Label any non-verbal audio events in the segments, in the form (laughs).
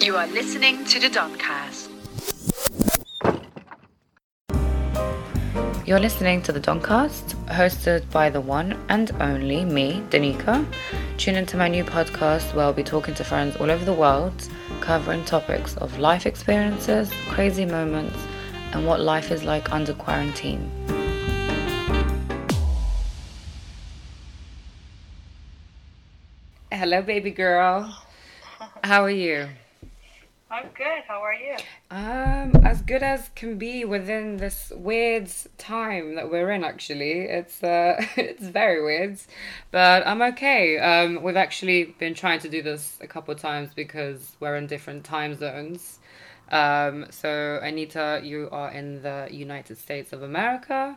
You are listening to the Don'Cast. You're listening to the Don'Cast, hosted by the one and only me, Danica. Tune into my new podcast where I'll be talking to friends all over the world, covering topics of life experiences, crazy moments, and what life is like under quarantine. Hello, baby girl. How are you? I'm good. How are you? Um, as good as can be within this weird time that we're in. Actually, it's uh, (laughs) it's very weird, but I'm okay. Um, we've actually been trying to do this a couple of times because we're in different time zones. Um, so Anita, you are in the United States of America,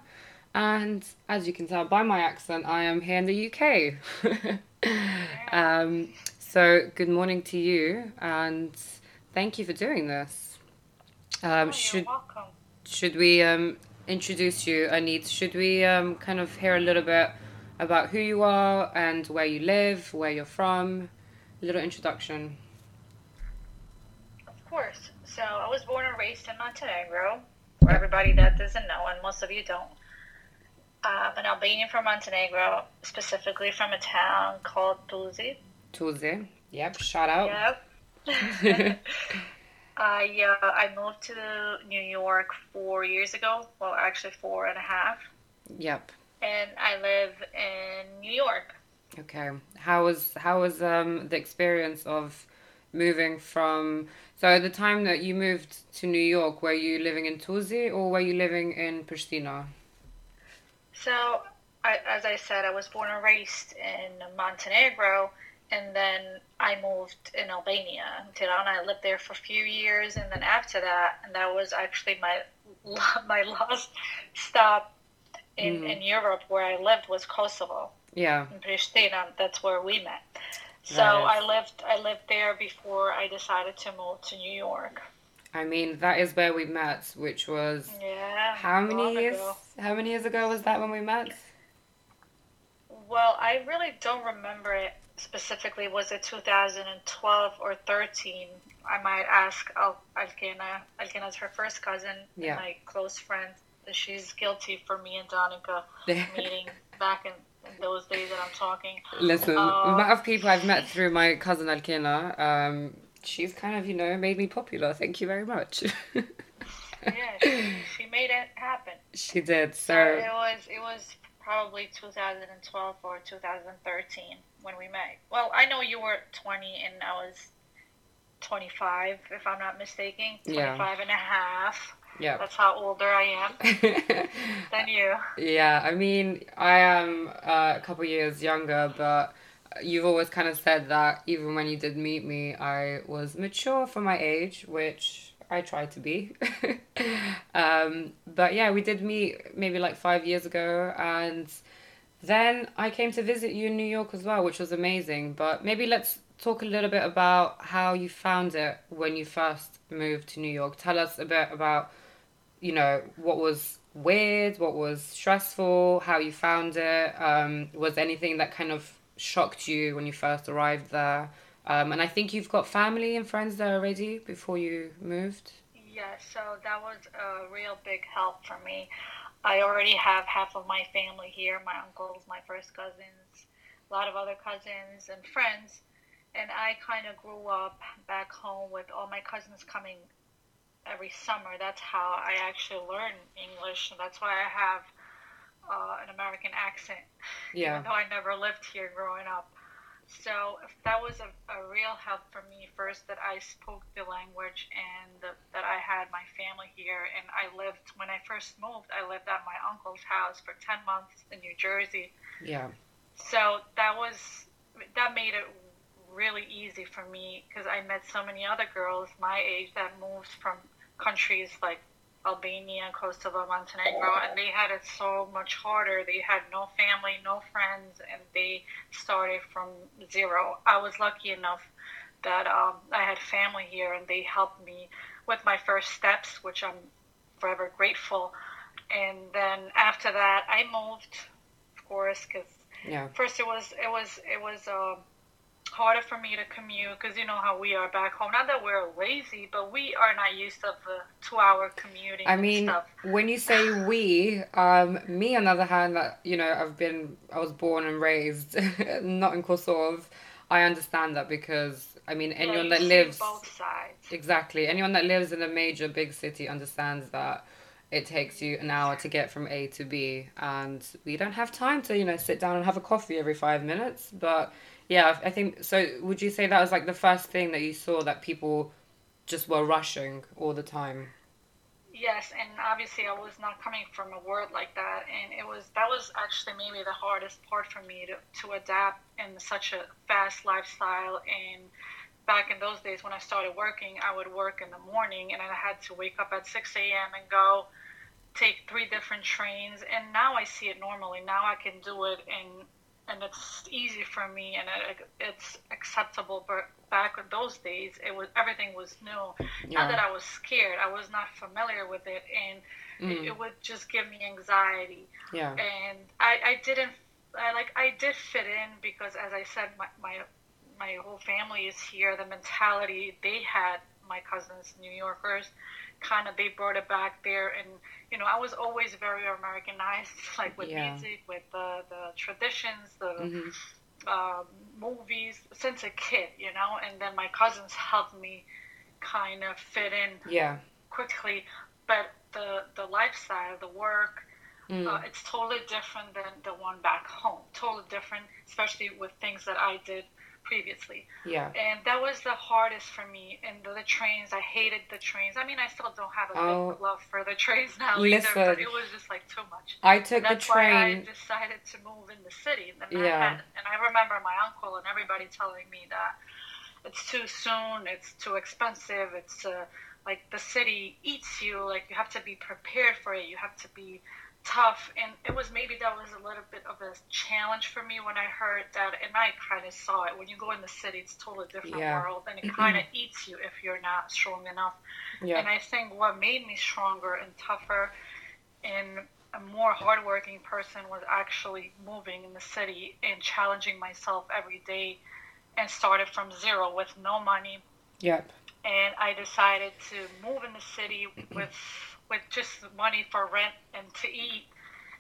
and as you can tell by my accent, I am here in the UK. (laughs) um, so good morning to you, and thank you for doing this. Um, Oh, you're should welcome. should we um, introduce you, Anita? Should we um, kind of hear a little bit about who you are and where you live, where you're from? A little introduction. Of course. So I was born and raised in Montenegro. For everybody that doesn't know, and most of you don't, I'm an Albanian from Montenegro, specifically from a town called Tuzi. Tuzi. Yep. Shout out. Yep. (laughs) I uh, I moved to New York four years ago. Well, actually four and a half, Yep. and I live in New York. Okay. How was how was um the experience of moving from so at the time that you moved to New York, were you living in Tuzi or were you living in Pristina? So, I, as I said, I was born and raised in Montenegro, and then I moved in Albania. Tirana, I lived there for a few years, and then after that, and that was actually my (laughs) my last stop in, Mhm. in Europe where I lived was Kosovo Yeah. in Pristina. That's where we met. So I lived I lived there before I decided to move to New York. I mean, that is where we met, which was Yeah. how many years? ago. How many years ago was that when we met? Well, I really don't remember it specifically. Was it 2012 or 13? I might ask Al- Alkena. Alkena's her first cousin, Yeah. my close friend. She's guilty for me and Donica (laughs) meeting back in, in those days that I'm talking. Listen, the Uh, amount of people I've met through my cousin Alkina, um, she's kind of, you know, made me popular. Thank you very much. Yeah, she, (laughs) she made it happen. she did. So So, it was it was probably 2012 or 2013 when we met. Well, I know you were 20 and I was 25, if I'm not mistaken. Yeah. 25 and a half. yeah. That's how older I am (laughs) than you. yeah, I mean, I am uh, a couple years younger, but you've always kind of said that even when you did meet me, I was mature for my age, which I try to be. (laughs) um, but yeah, we did meet maybe like five years ago, and then I came to visit you in New York as well, which was amazing. But maybe let's talk a little bit about how you found it when you first moved to New York. Tell us a bit about you know, what was weird, what was stressful, how you found it. Um, was anything that kind of shocked you when you first arrived there? Um, and I think you've got family and friends there already before you moved. Yeah, so that was a real big help for me. I already have half of my family here my uncles, my first cousins, a lot of other cousins and friends. And I kind of grew up back home with all my cousins coming every summer. That's how I actually learned English. And that's why I have uh, an American accent Yeah. even though I never lived here growing up. So that was a, a real help for me first that I spoke the language and the, that I had my family here. And I lived, when I first moved, I lived at my uncle's house for 10 months in New Jersey. Yeah. So that was, that made it really easy for me because I met so many other girls my age that moved from countries like Albania, Kosovo, Montenegro, and they had it so much harder. They had no family, no friends, and they started from zero. I was lucky enough that um, I had family here, and they helped me with my first steps, which I'm forever grateful. And then after that, I moved, of course, because Yeah. first it was it was it was um, harder for me to commute because you know how we are back home. Not that we're lazy, but we are not used to the two-hour commuting. I mean, stuff. when you say we, um, me on the other hand, that you know, I've been, I was born and raised (laughs) not in Kosovo. I understand that because I mean, Yeah, anyone you that lives both sides. exactly, anyone that lives in a major big city understands that it takes you an hour to get from A to B, and we don't have time to you know sit down and have a coffee every five minutes. But yeah, I think so. Would you say that was like the first thing that you saw that people just were rushing all the time? Yes, and obviously I was not coming from a world like that, and it was that was actually maybe the hardest part for me to, to adapt in such a fast lifestyle. And back in those days when I started working, I would work in the morning, and I had to wake up at six a.m. and go take three different trains. And now I see it normally. Now I can do it, and and it's easy for me, and it, it's acceptable. But back in those days, it was everything was new. Not that I was scared. I was not familiar with it, and it, Mm. it would just give me anxiety. Yeah. And I, I didn't, I like, I did fit in because, as I said, my, my, my whole family is here. The mentality they had, my cousins, New Yorkers, kind of they brought it back there, and you know, I was always very Americanized, (laughs) like with Yeah. music, with the the traditions, the Mhm. um, movies since a kid, you know, and then my cousins helped me kind of fit in Yeah. quickly. But the the lifestyle, the work, Mm. uh, it's totally different than the one back home. Totally different, especially with things that I did previously. yeah. And that was the hardest for me. And the, the trains, I hated the trains. I mean, I still don't have a Oh. big love for the (laughs) trains now either, Listen. but it was just like too much. I took And the that's why I decided to move in the city. And, Yeah. And I remember my uncle and everybody telling me that it's too soon, it's too expensive, it's uh, like the city eats you, like you have to be prepared for it, you have to be tough. And it was maybe that was a little bit of a challenge for me when I heard that, and I kind of saw it. When you go in the city, it's a totally different Yeah. world, and it kind of eats you if you're not strong enough. Yeah. And I think what made me stronger and tougher and a more hardworking person was actually moving in the city and challenging myself every day and started from zero with no money. Yep. And I decided to move in the city with with just money for rent and to eat.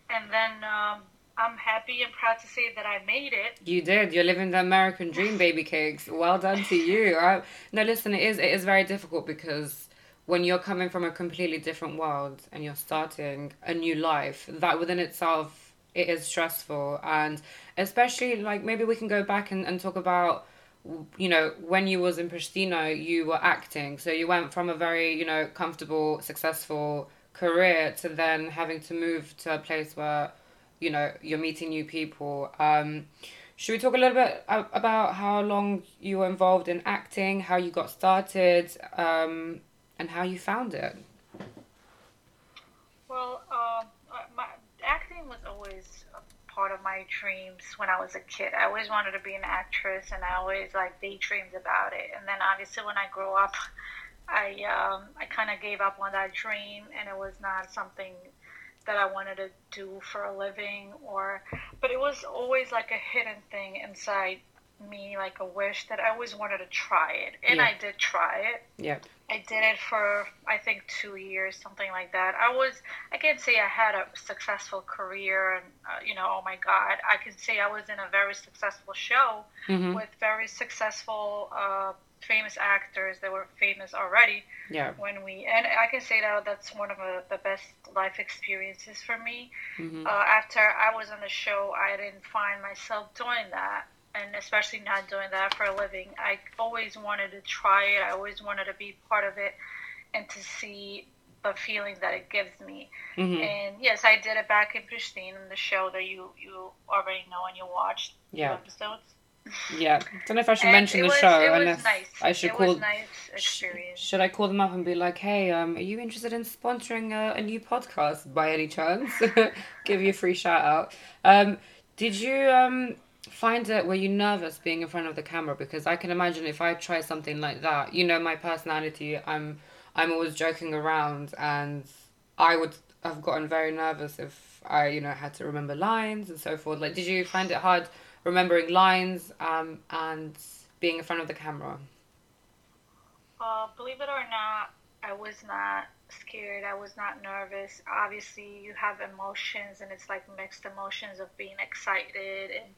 And then um, I'm happy and proud to say that I made it. You did. You're living the American dream, (laughs) baby cakes. Well done to you. I, no, listen, it is it is very difficult because when you're coming from a completely different world and you're starting a new life, that within itself it is stressful and especially like maybe we can go back and, and talk about you know when you was in Pristina you were acting. So you went from a very you know comfortable successful career to then having to move to a place where you know you're meeting new people. Um should we talk a little bit about how long you were involved in acting how you got started um and how you found it? Well, uh, my acting was always a part of my dreams when I was a kid. I always wanted to be an actress, and I always like daydreamed about it. And then obviously, when I grew up, I um, I kind of gave up on that dream, and it was not something that I wanted to do for a living, or but it was always like a hidden thing inside me, like a wish that I always wanted to try it, and Yeah. I did try it. Yeah. I did it for I think two years, something like that. I was I can't say I had a successful career, and uh, you know, oh my God, I can say I was in a very successful show Mm-hmm. with very successful, uh, famous actors that were famous already. Yeah. When we and I can say that that's one of the, the best life experiences for me. Mm-hmm. Uh, after I was on the show, I didn't find myself doing that, and especially not doing that for a living. I always wanted to try it. I always wanted to be part of it, and to see the feeling that it gives me. Mm-hmm. And yes, I did it back in Pristina in the show that you you already know and you watched the Yeah. episodes. Yeah. Don't know if I should And mention the was, show It was nice. I should it call. nice experience. should I call them up and be like, "Hey, um, are you interested in sponsoring a, a new podcast by any chance? (laughs) Give you a free shout out." Um, did you um find it? Were you nervous being in front of the camera? Because I can imagine if I try something like that, you know, my personality, I'm I'm always joking around, and I would have gotten very nervous if I, you know, had to remember lines and so forth. Like, did you find it hard remembering lines? Um, and being in front of the camera? Uh, believe it or not, I was not scared. I was not nervous. Obviously, you have emotions, and it's like mixed emotions of being excited and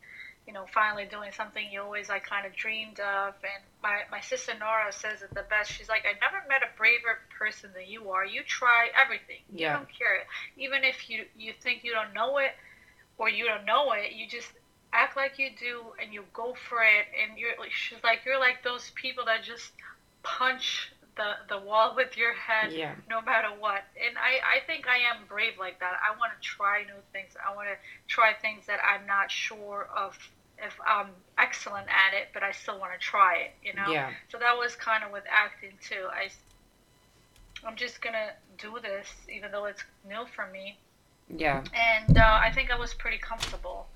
you know finally doing something you always like kind of dreamed of. And my my sister Nora says it the best. She's like, I never met a braver person than you are. You try everything. Yeah. You don't care, even if you you think you don't know it or you don't know it. You just act like you do and you go for it. And you're she's like you're like those people that just punch the, the wall with your head Yeah. no matter what. And I, I think I am brave like that. I want to try new things. I want to try things that I'm not sure of if I'm excellent at it, but I still want to try it, you know? Yeah. So that was kind of with acting too. I, I'm just going to do this, even though it's new for me. Yeah. And uh, I think I was pretty comfortable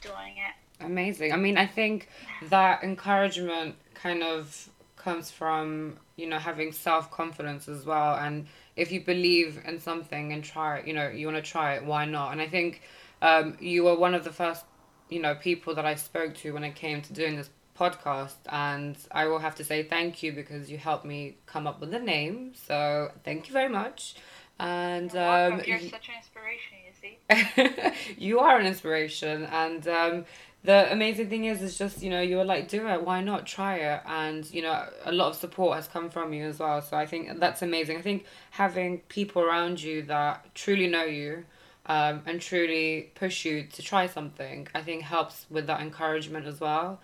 doing it. Amazing. I mean, I think that encouragement kind of comes from, you know, having self confidence as well. And if you believe in something and try it, you know, you want to try it, why not? And I think um, you were one of the first, you know, people that I spoke to when it came to doing this podcast. And I will have to say thank you because you helped me come up with the name. So thank you very much. And You're um, You're such an inspiration, you see. (laughs) you are an inspiration and um the amazing thing is is just you know you were like do it why not try it and you know a lot of support has come from you as well so i think that's amazing i think having people around you that truly know you um, and truly push you to try something i think helps with that encouragement as well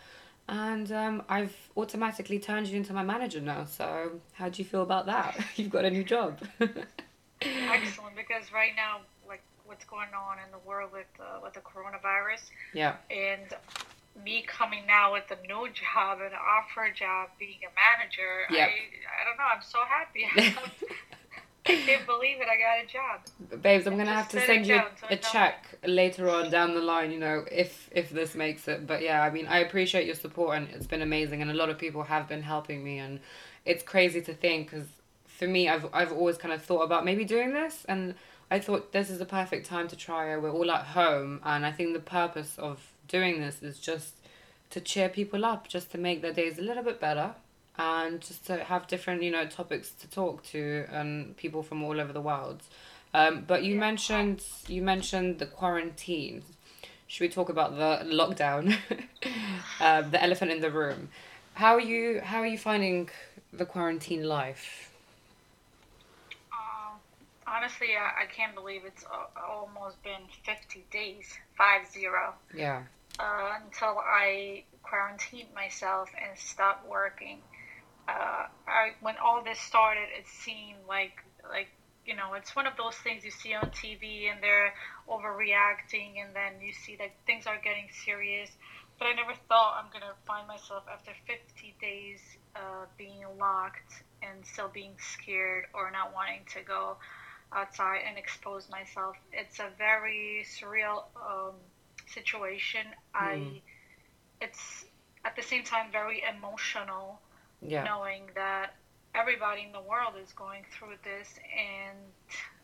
and um, i've automatically turned you into my manager now so how do you feel about that (laughs) you've got a new job (laughs) Excellent, because right now, like what's going on in the world with uh, with the coronavirus, yeah and me coming now with a new job and offer a job being a manager, Yep. I I don't know. I'm so happy. (laughs) I can't believe it. I got a job. Babes, I'm gonna have to send you down so a check later on down the line. You know, if if this makes it. But yeah, I mean, I appreciate your support, and it's been amazing. And a lot of people have been helping me, and it's crazy to think because for me, I've I've always kind of thought about maybe doing this, and I thought this is the perfect time to try it. We're all at home, and I think the purpose of doing this is just to cheer people up, just to make their days a little bit better and just to have different you know topics to talk to and people from all over the world. Um, but you mentioned you mentioned the quarantine. Should we talk about the lockdown? (laughs) Uh, the elephant in the room. How are you how are you finding the quarantine life? Um, honestly, I, I can't believe it's a- almost been 50 days, five zero, yeah. Uh, until I quarantined myself and stopped working. Uh, I, when all this started, it seemed like like you know it's one of those things you see on TV and they're overreacting, and then you see that things are getting serious. But I never thought I'm gonna find myself after 50 days uh, being locked and still being scared or not wanting to go outside and expose myself. It's a very surreal um, situation. I it's at the same time very emotional yeah knowing that everybody in the world is going through this and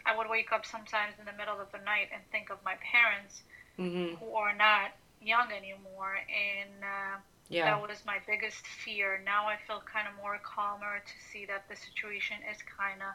I would wake up sometimes in the middle of the night and think of my parents mm-hmm. who are not young anymore and uh, yeah that was my biggest fear. Now I feel kind of more calmer to see that the situation is kind of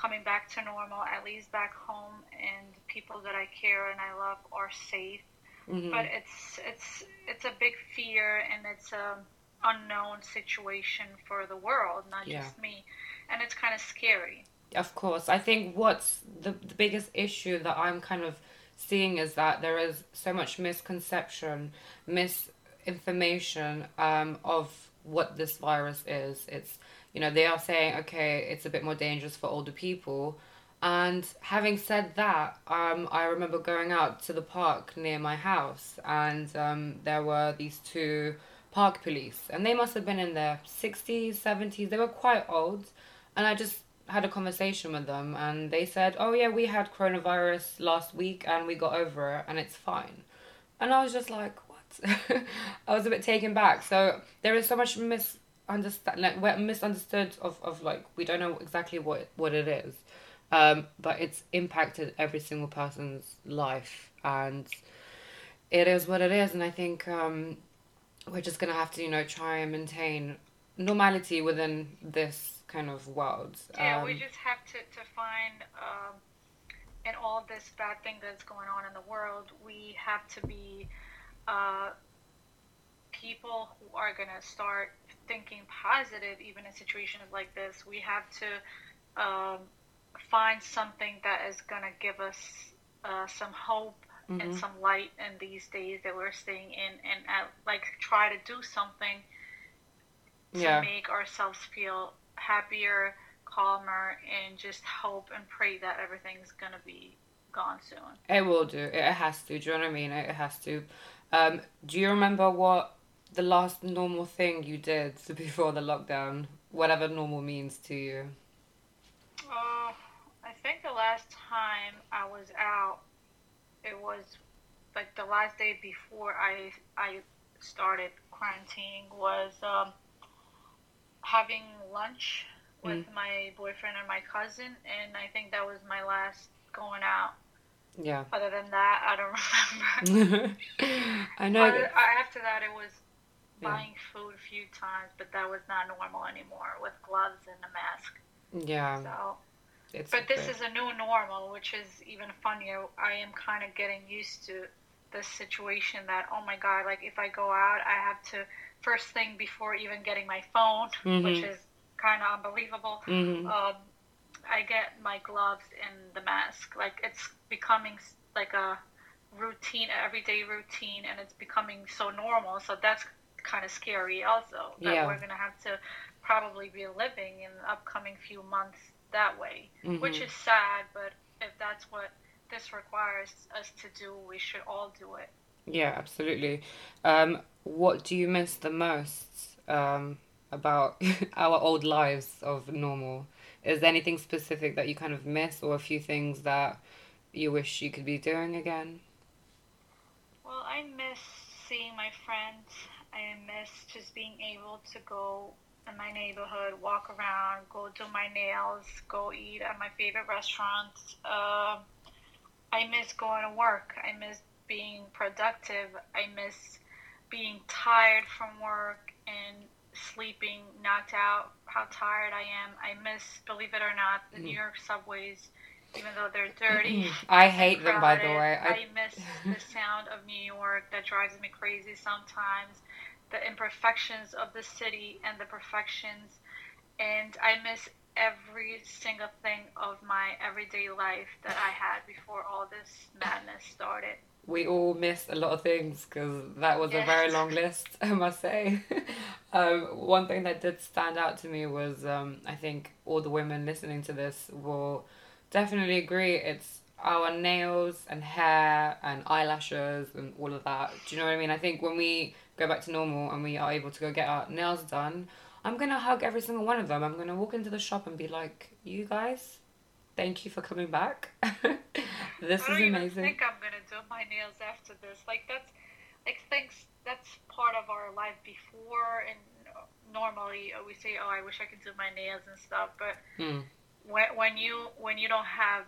coming back to normal, at least back home, and people that I care and I love are safe. mm-hmm. But it's it's it's a big fear and it's a unknown situation for the world, not Yeah. just me, and it's kind of scary. Of course. I think what's the, the biggest issue that I'm kind of seeing is that there is so much misconception, misinformation um, of what this virus is. It's, you know, they are saying, okay, it's a bit more dangerous for older people. And having said that, um, I remember going out to the park near my house, and um, there were these two park police, and they must have been in their 60s, 70s. They were quite old, and I just had a conversation with them, and they said, "Oh yeah, we had coronavirus last week, and we got over it, and it's fine." And I was just like, "What?" (laughs) I was a bit taken back. So there is so much misunderstand, like we're misunderstood of, of like we don't know exactly what what it is, um, but it's impacted every single person's life, and it is what it is. And I think um, we're just gonna have to, you know, try and maintain normality within this kind of world. Yeah, we Um, just have to, to find, um, in all this bad thing that's going on in the world, we have to be uh, people who are going to start thinking positive, even in situations like this. We have to um, find something that is going to give us uh, some hope and Mhm. some light in these days that we're staying in, and uh, like try to do something to Yeah. make ourselves feel happier, calmer, and just hope and pray that everything's gonna be gone soon. It will do. It has to. Do you know what I mean? It has to. Um, do you remember what the last normal thing you did (laughs) before the lockdown? Whatever normal means to you. Uh, I think the last time I was out, it was like the last day before I I started quarantining was um, having lunch with my boyfriend and my cousin, and I think that was my last going out. Yeah. Other than that, I don't (laughs) remember. (laughs) I know. Other, after that, it was Yeah. buying food a few times, but that was not normal anymore with gloves and a mask. Yeah. So, It's but this is a new normal, which is even funnier. I am kind of getting used to this situation that oh my god, like if I go out, I have to first thing before even getting my phone, which Mhm. is kind of unbelievable. Mhm. Um, I get my gloves and the mask. Like it's becoming like a routine, everyday routine, and it's becoming so normal. So that's kind of scary, also. That Yeah. we're gonna have to probably be living in the upcoming few months that way, which Mhm. is sad. But if that's what this requires us to do, we should all do it. Yeah, absolutely. Um, what do you miss the most um, about (laughs) our old lives of normal? Is there anything specific that you kind of miss, or a few things that you wish you could be doing again? Well, I miss seeing my friends. I miss just being able to go in my neighborhood, walk around, go do my nails, go eat at my favorite restaurants. Uh, I miss going to work. I miss being productive. I miss being tired from work and sleeping, knocked out, how tired I am. I miss, believe it or not, the New York subways, even though they're dirty. (laughs) I hate them, by the way. I, miss the (laughs) sound of New York that drives me crazy sometimes. The imperfections of the city and the perfections. And I miss every single thing of my everyday life that I had before all this madness started. we all miss a lot of things because that was a very long list, (laughs) I must say. (laughs) um, one thing that did stand out to me was um, I think all the women listening to this will definitely agree it's our nails and hair and eyelashes and all of that. Do you know what I mean? I think when we go back to normal and we are able to go get our nails done, I'm gonna hug every single one of them. I'm gonna walk into the shop and be like, you guys, thank you for coming back. (laughs) this I is amazing. think I'm gonna do my nails after this. Like that's like things that's part of our life before, and normally uh, we say, "Oh, I wish I could do my nails and stuff," but Mm. when when you when you don't have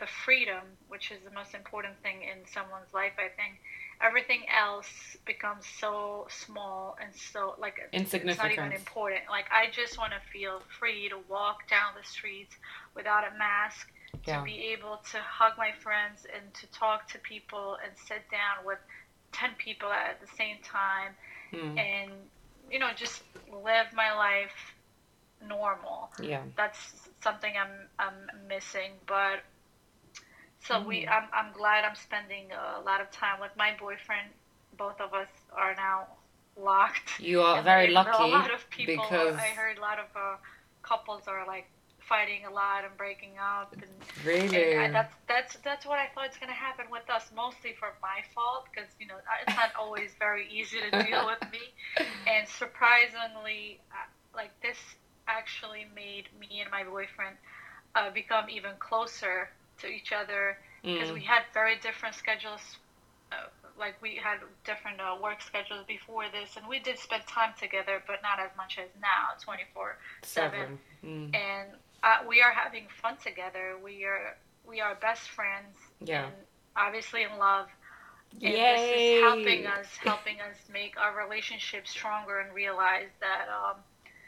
the freedom, which is the most important thing in someone's life, I think everything else becomes so small and so like insignificant. it's not even important. Like I just want to feel free to walk down the streets without a mask, to be able to hug my friends and to talk to people and sit down with ten people at the same time Mm. and you know just live my life normal Yeah. that's something I'm I'm missing. But so we, Mm. I'm I'm glad I'm spending a lot of time with my boyfriend. Both of us are now locked. You are And very lucky A lot of people. because I heard a lot of uh, couples are like fighting a lot and breaking up and. really And I, that's that's that's what I thought is gonna happen with us, mostly for my fault, because you know it's not (laughs) always very easy to deal with me, and surprisingly, uh, like this actually made me and my boyfriend uh, become even closer to each other because Mm. we had very different schedules. Uh, like we had different uh, work schedules before this, and we did spend time together, but not as much as now, twenty four seven. Mm. and uh, we are having fun together. We are we are best friends. Yeah. And obviously in love, And Yay! this is helping us, helping us make our relationship stronger and realize that um,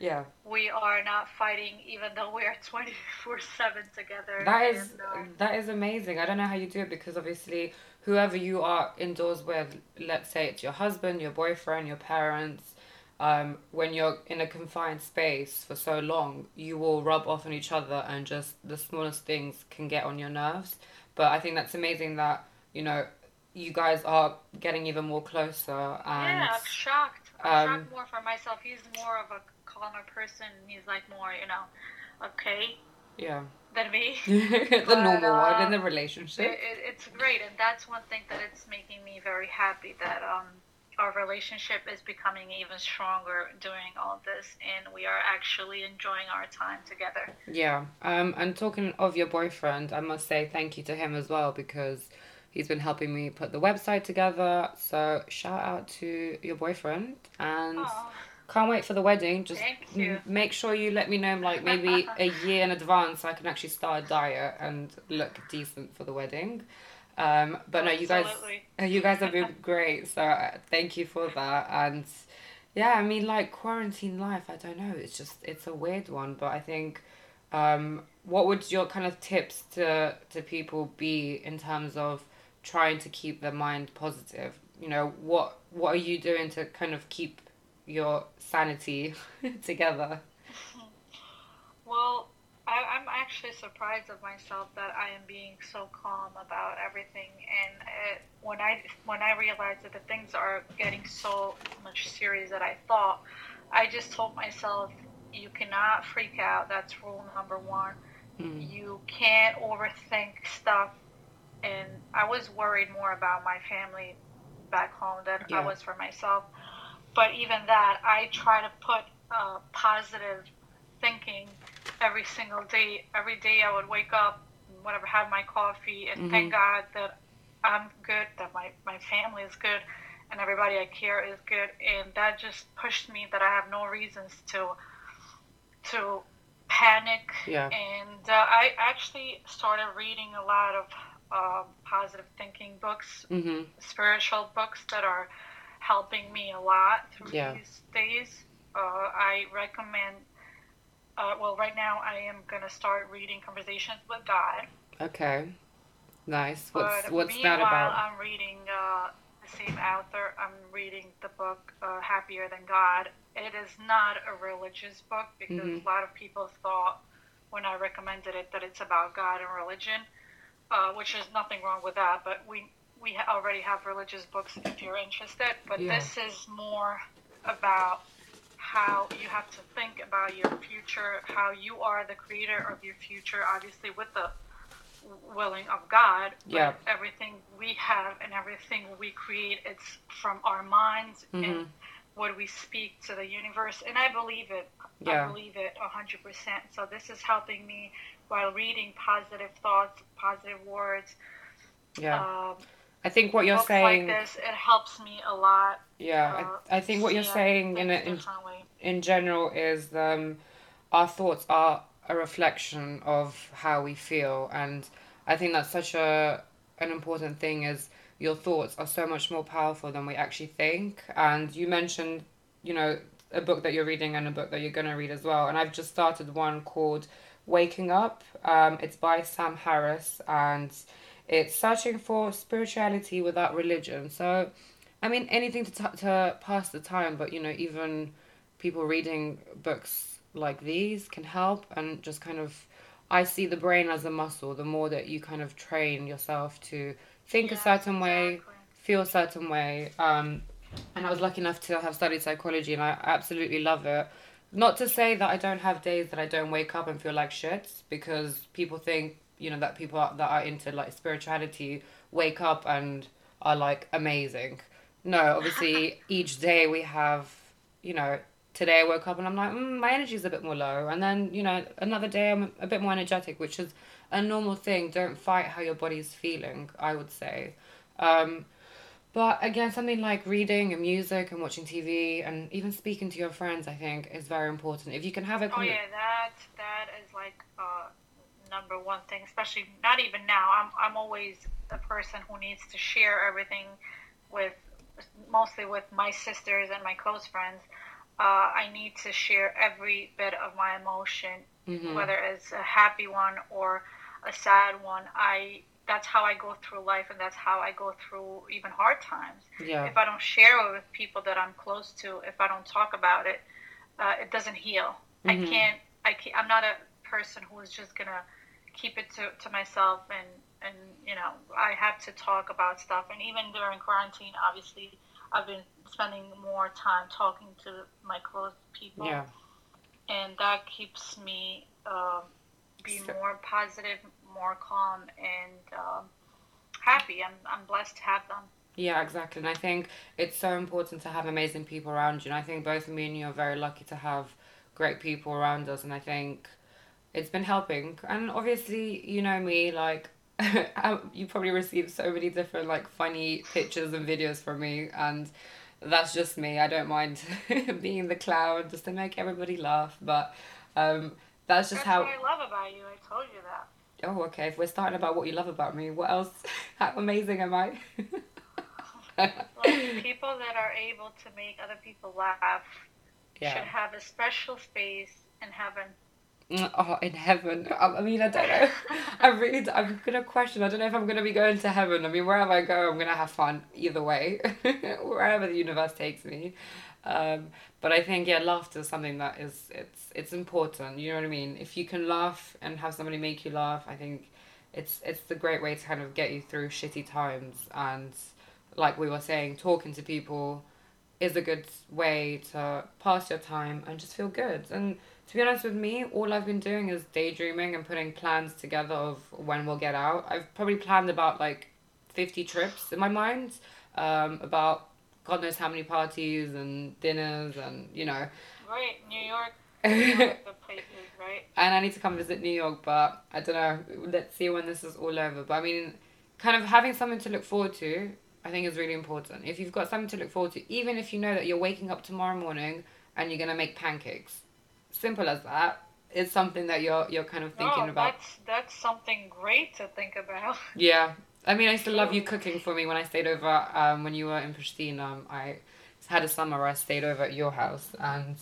Yeah. we are not fighting, even though we are twenty four seven together. That is And, uh, that is amazing. I don't know how you do it because obviously whoever you are indoors with, let's say it's your husband, your boyfriend, your parents, um, when you're in a confined space for so long, you will rub off on each other and just the smallest things can get on your nerves. But I think that's amazing that, you know, you guys are getting even more closer and yeah, I'm shocked. I'm um, shocked more for myself. He's more of a calmer person. He's like more, you know, okay yeah. than me. (laughs) the But, normal one in uh, the relationship. It, it, it's great, and that's one thing that it's making me very happy that um, our relationship is becoming even stronger during all this, and we are actually enjoying our time together. Yeah. Um, and talking of your boyfriend, I must say thank you to him as well because he's been helping me put the website together. So shout out to your boyfriend and Aw. Can't wait for the wedding. Just Thank you. m- make sure you let me know like maybe (laughs) a year in advance so I can actually start a diet and look decent for the wedding. Um, but no, you guys, you guys have been (laughs) great. So uh, thank you for that. And yeah, I mean, like quarantine life, I don't know. It's just, it's a weird one. But I think, um, what would your kind of tips to, to people be in terms of trying to keep their mind positive? You know, what, what are you doing to kind of keep your sanity (laughs) together? Well, I, I'm actually surprised of myself that I am being so calm about everything. And it, when I when I realized that the things are getting so much serious that I thought, I just told myself, you cannot freak out. That's rule number one. Mm. You can't overthink stuff. And I was worried more about my family back home than Yeah. I was for myself. But even that, I try to put uh, positive thinking every single day. Every day I would wake up, and whatever, have my coffee, and thank God that I'm good, that my, my family is good, and everybody I care is good. And that just pushed me that I have no reasons to to panic. Yeah. And uh, I actually started reading a lot of um, positive thinking books, Mm-hmm. spiritual books that are helping me a lot through Yeah. these days. Uh, I recommend. Uh, well, right now I am gonna start reading Conversations with God. Okay. Nice. What's but what's that about? I'm reading uh, the same author. I'm reading the book uh, Happier Than God. It is not a religious book because Mhm. a lot of people thought when I recommended it that it's about God and religion, uh, which is nothing wrong with that. But we we already have religious books if you're interested. But Yeah. this is more about how you have to think about your future, how you are the creator of your future, obviously with the willing of God. But Yeah. everything we have and everything we create, it's from our minds Mhm. and what we speak to the universe. And I believe it. Yeah. I believe it hundred percent. So this is helping me while reading positive thoughts, positive words. Yeah. Um, I think what you're saying. like this, it helps me a lot. Yeah. uh, I, I think what you're saying in a, in in general is um, our thoughts are a reflection of how we feel, and I think that's such a an important thing. Is your thoughts are so much more powerful than we actually think. And you mentioned, you know, a book that you're reading and a book that you're gonna read as well. And I've just started one called Waking Up. Um, it's by Sam Harris, and it's searching for spirituality without religion. So, I mean, anything to t- to pass the time, but you know, even people reading books like these can help and just kind of I see the brain as a muscle. The more that you kind of train yourself to think a Yes, certain way, exactly. feel a certain way. Um, and I was lucky enough to have studied psychology, and I absolutely love it. Not to say that I don't have days that I don't wake up and feel like shit, because people think you know that people are, that are into like spirituality wake up and are like amazing. No, obviously (laughs) each day we have, you know, today I woke up and I'm like, mm, my energy's a bit more low, and then you know another day I'm a bit more energetic, which is a normal thing. Don't fight how your body's feeling. I would say. Um, but again, something like reading and music and watching TV and even speaking to your friends, I think, is very important. If you can have a Oh yeah, that that is like uh, number one thing, especially not even now. I'm I'm always a person who needs to share everything with mostly with my sisters and my close friends. Uh, I need to share every bit of my emotion, Mhm. whether it's a happy one or a sad one. I that's how I go through life, and that's how I go through even hard times. Yeah. If I don't share it with people that I'm close to, if I don't talk about it, uh, it doesn't heal. Mhm. I can't. I can't, I'm not a person who is just gonna keep it to, to myself and and you know I have to talk about stuff. And even during quarantine, obviously, I've been spending more time talking to my close people, Yeah. and that keeps me um, be So- more positive, more calm, and um, happy. I'm I'm blessed to have them. Yeah, exactly. And I think it's so important to have amazing people around you. And I think both me and you are very lucky to have great people around us. And I think it's been helping. And obviously, you know me, like, (laughs) you probably receive so many different, like, funny pictures and videos from me. And that's just me. I don't mind (laughs) being the clown just to make everybody laugh. But um, that's just That's how. what I love about you. I told you that. Oh, okay. If we're starting about what you love about me, what else? (laughs) How amazing am I? Like, people that are able to make other people laugh yeah. should have a special space in heaven. Mm, Oh, in heaven. I I mean, I don't know. (laughs) I really, I'm gonna question. I don't know if I'm gonna be going to heaven. I mean, wherever I go, I'm gonna have fun either way, (laughs) wherever the universe takes me. Um, but I think yeah, laughter is something that is it's it's important. You know what I mean? If you can laugh and have somebody make you laugh, I think it's it's the great way to kind of get you through shitty times. And like we were saying, talking to people is a good way to pass your time and just feel good. And to be honest with me, all I've been doing is daydreaming and putting plans together of when we'll get out. I've probably planned about like 50 trips in my mind, um, about God knows how many parties and dinners and, you know. Right, New York, (laughs) New and York, the places, right? I need to come visit New York, but I don't know. Let's see when this is all over. But I mean, kind of having something to look forward to, I think is really important. If you've got something to look forward to, even if you know that you're waking up tomorrow morning and you're going to make pancakes, simple as that. It's something that you're you're kind of thinking no, about. that's that's something great to think about. (laughs) Yeah. I mean, I used to love you cooking for me when I stayed over um, when you were in Pristina. Um, I had a summer where I stayed over at your house and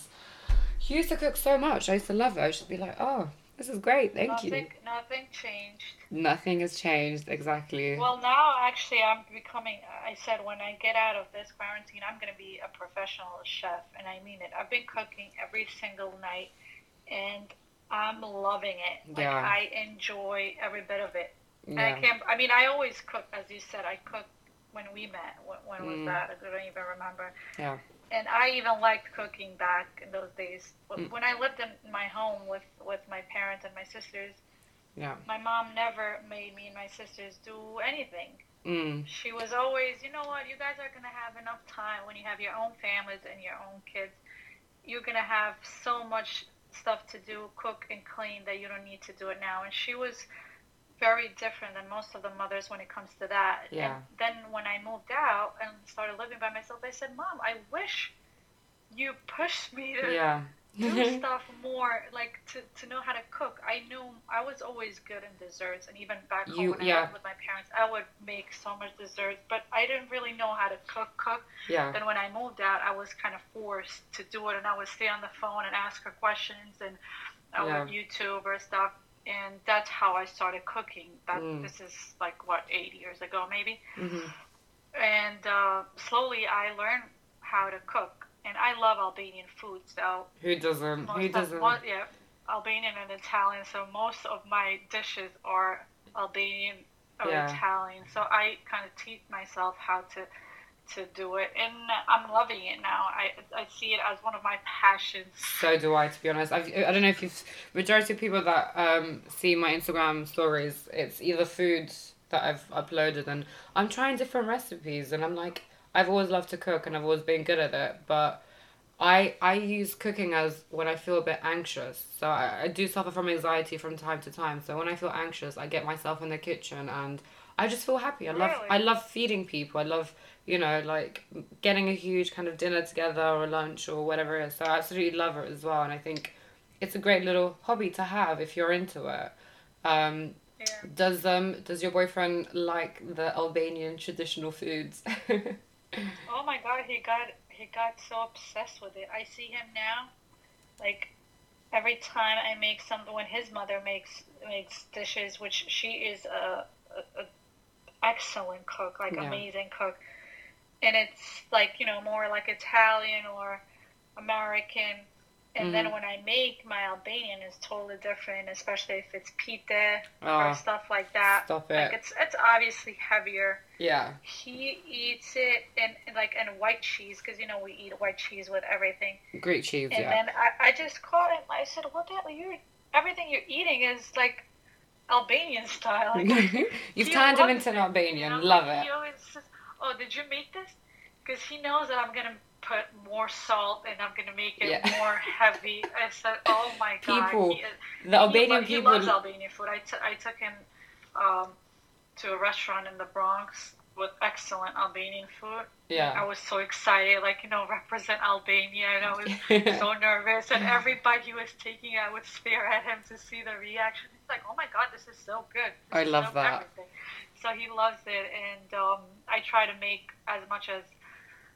you used to cook so much. I used to love it. I used to be like, oh, this is great. Thank nothing, you. nothing changed. Nothing has changed, exactly. Well, now actually, I'm becoming. I said when I get out of this quarantine, I'm going to be a professional chef, and I mean it. I've been cooking every single night, and I'm loving it. Like Yeah. I enjoy every bit of it. And I can't. I mean, I always cook, as you said. I cooked when we met. When, when was Mm. that? I don't even remember. Yeah. And I even liked cooking back in those days. When Mm. I lived in my home with with my parents and my sisters, Yeah. my mom never made me and my sisters do anything. Mm. She was always, you know what, you guys are gonna have enough time when you have your own families and your own kids. You're gonna have so much stuff to do, cook and clean, that you don't need to do it now. And she was very different than most of the mothers when it comes to that. Yeah. And then when I moved out and started living by myself, I said, Mom, I wish you pushed me to Yeah. do (laughs) stuff more, like to, to know how to cook. I knew I was always good in desserts, and even back home You- when I yeah. lived with my parents, I would make so much desserts, but I didn't really know how to cook. Cook. yeah. Then when I moved out, I was kind of forced to do it, and I would stay on the phone and ask her questions, and I would YouTube or stuff, and that's how I started cooking. That Mm. this is like what eight years ago, maybe hmm and uh, slowly I learned how to cook. And I love Albanian food, so Who doesn't? Who doesn't? yeah, Albanian and Italian. So most of my dishes are Albanian or Yeah. Italian. So I kind of teach myself how to to do it, and I'm loving it now. I I see it as one of my passions. So do I, to be honest. I've, I don't know if you've majority of people that um see my Instagram stories. It's either food that I've uploaded, and I'm trying different recipes, and I'm like, I've always loved to cook, and I've always been good at it, but. I, I use cooking as when I feel a bit anxious. So I, I do suffer from anxiety from time to time. So when I feel anxious, I get myself in the kitchen and I just feel happy. I love Really? I love feeding people. I love you know like getting a huge kind of dinner together or lunch or whatever it is. So I absolutely love it as well. And I think it's a great little hobby to have if you're into it. Um, Yeah. does um does your boyfriend like the Albanian traditional foods? (laughs) Oh my god, he got he got so obsessed with it. I see him now, like every time I make something when his mother makes makes dishes, which she is a, a, a excellent cook, like Yeah. amazing cook, and it's like you know more like Italian or American. And then Mhm. when I make my Albanian, is totally different, especially if it's pita oh, or stuff like that. stop Like it's it's obviously heavier Yeah. he eats it in, in like in white cheese because you know we eat white cheese with everything. Great cheese, And yeah. then I, I just caught him. I said, "What the hell? You everything you're eating is like Albanian style." (laughs) You've turned him into an Albanian. you know? Love it. He always says, "Oh, did you make this?" Because he knows that I'm gonna put more salt and I'm gonna make it Yeah. (laughs) more heavy. I said, "Oh my god!" People, he, The Albanian he people. loves Albanian food. I, t- I took him um, to a restaurant in the Bronx with excellent Albanian food. Yeah. I was so excited, like, you know, represent Albania, and I was (laughs) so nervous. And every bite he was taking, I would stare at him to see the reaction. He's like, oh my God, this is so good. This I love so that. everything." So he loves it, and um, I try to make as much as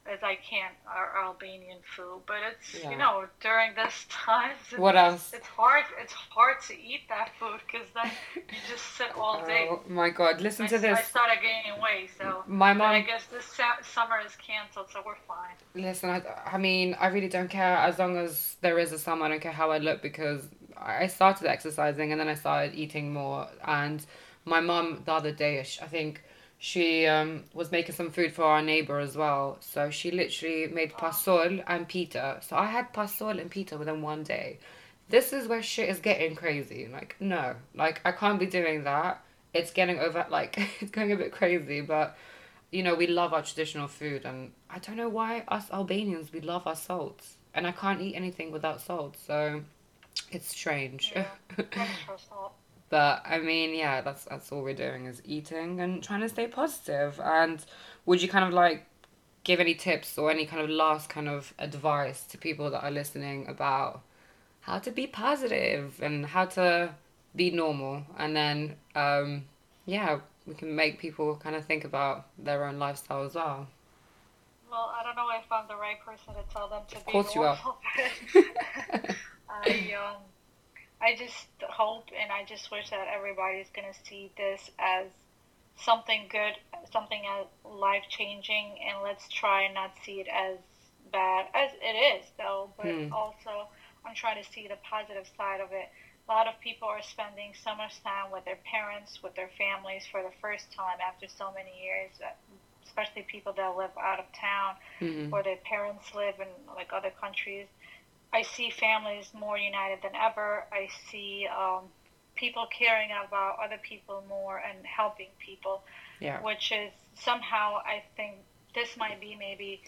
as I can our Albanian food. But it's, Yeah. you know, during this (laughs) time, it's, What else? it's hard. It's hard to eat that food because then you just sit all day. Oh my god, listen I, to this. I started gaining weight, so. My But I guess this summer is canceled, so we're fine. listen, I, I mean, I really don't care as long as there is a summer. I don't care how I look because I started exercising and then I started eating more. And my mom the other day, I think she um, was making some food for our neighbor as well. So she literally made pasol and pita. So I had pasol and pita within one day. This is where shit is getting crazy. Like, no, like, I can't be doing that. It's getting over, (laughs) like, it's going a bit crazy, but you know, we love our traditional food, and I don't know why us Albanians we love our salts, and I can't eat anything without salt, so it's strange. Yeah. (laughs) But I mean, yeah, that's that's all we're doing is eating and trying to stay positive. And would you kind of like give any tips or any kind of last kind of advice to people that are listening about how to be positive and how to be normal, and then um, yeah, we can make people kind of think about their own lifestyle as well. Well, I don't know if I'm the right person to tell them to Of be course you are. normal, but (laughs) (laughs) I just hope and I just wish that everybody's gonna see this as something good, something as life changing, and let's try and not see it as bad as it is, though. But Hmm. also, I'm trying to see the positive side of it. A lot of people are spending so much time with their parents, with their families for the first time after so many years. uh, Especially people that live out of town Mhm. where their parents live in like other countries. I see families more united than ever. I see um, people caring about other people more and helping people, Yeah. which is somehow I think this might be maybe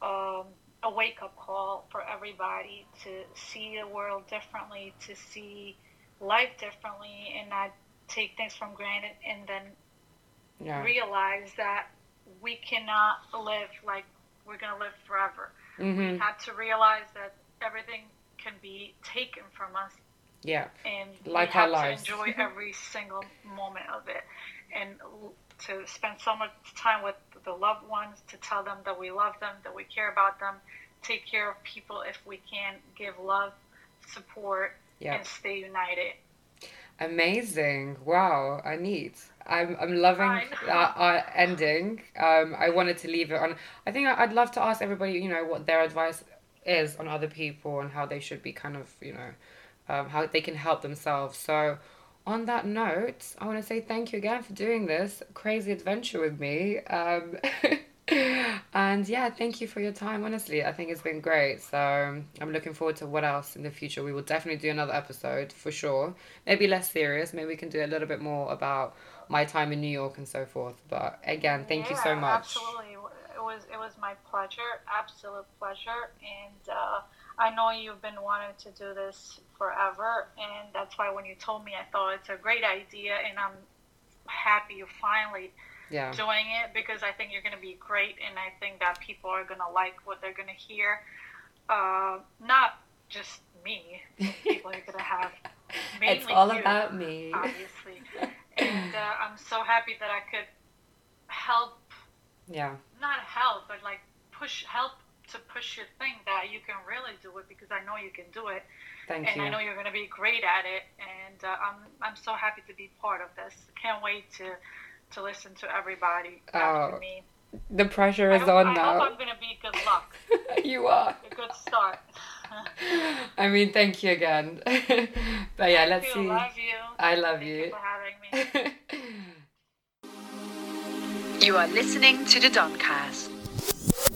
um, a wake up call for everybody to see the world differently, to see life differently, and not take things for granted, and then Yeah. realize that we cannot live like we're going to live forever. We Mhm. have to realize that everything can be taken from us Yeah. and Like we have our lives. to enjoy (laughs) every single moment of it and to spend so much time with the loved ones to tell them that we love them that we care about them take care of people if we can give love support Yeah. and stay united Amazing. Wow. I need. I'm I'm loving our, our ending. Um, I wanted to leave it on. I think I'd love to ask everybody, you know, what their advice is on other people and how they should be kind of, you know, um, how they can help themselves. So, on that note, I want to say thank you again for doing this crazy adventure with me. Um, (laughs) and yeah, thank you for your time. Honestly, I think it's been great. So I'm looking forward to what else in the future. We will definitely do another episode for sure. Maybe less serious. Maybe we can do a little bit more about my time in New York and so forth. But again, thank you so much. Absolutely, it was it was my pleasure, absolute pleasure, and uh, I know you've been wanting to do this forever, and that's why when you told me, I thought it's a great idea, and I'm happy you finally Yeah. doing it because I think you're going to be great, and I think that people are going to like what they're going to hear. Uh, not just me, people are going to have (laughs) mainly it's all you, about me. obviously. and uh, I'm so happy that I could help, Yeah. not help, but like push, help to push your thing that you can really do it because I know you can do it, Thank and you. I know you're going to be great at it. And uh, I'm I'm so happy to be part of this. Can't wait to to listen to everybody after Oh, me. The pressure I is hope, on I now. hope I'm going to be good luck, (laughs) you are. a good start. (laughs) I mean, thank you again. (laughs) but yeah, let's see. I see. love you. I love Thank you you. for having me. You are listening to the Don'Cast.